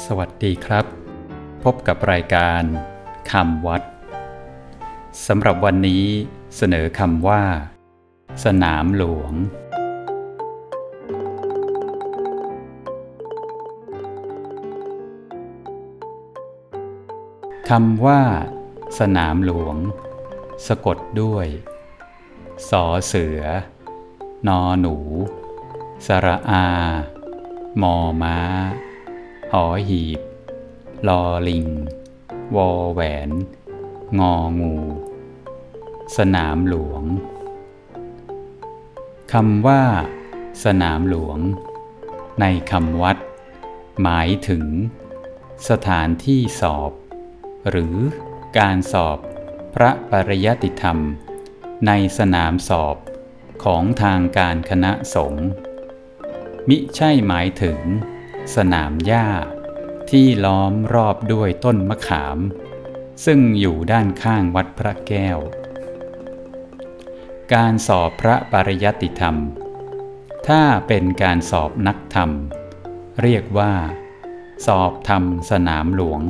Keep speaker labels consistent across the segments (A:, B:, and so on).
A: สวัสดีครับ พบกับรายการคำวัดสำหรับวันนี้เสนอคำว่า สนามหลวง คำว่า สนามหลวง สะกดด้วยสอเสือนอหนู สระอา มอม้า หอหีบ ลอลิง วอแหวน งองู สนามหลวงคำว่า สนามหลวง ในคำวัด หมายถึง สถานที่สอบ หรือการสอบพระปริยติธรรม ในสนามสอบของทางการคณะสงฆ์มิใช่หมายถึง สนามหญ้า ที่ล้อมรอบด้วยต้นมะขาม ซึ่งอยู่ด้านข้างวัดพระแก้ว การสอบพระปริยัติธรรม ถ้าเป็นการสอบนักธรรม เรียกว่า สอบธรรมสนามหลวง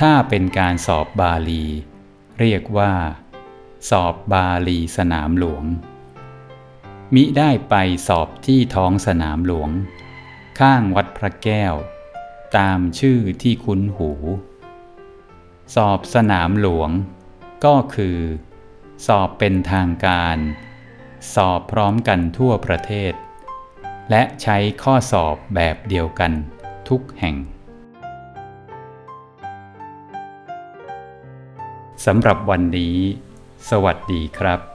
A: ถ้าเป็นการสอบบาลี เรียกว่า สอบบาลีสนามหลวงมิได้ไปสอบที่ท้องสนามหลวง ข้างวัดพระแก้ว ตามชื่อที่คุ้นหู สอบสนามหลวง ก็คือ สอบเป็นทางการ สอบพร้อมกันทั่วประเทศ และใช้ข้อสอบแบบเดียวกันทุกแห่งสำหรับวันนี้ สวัสดีครับ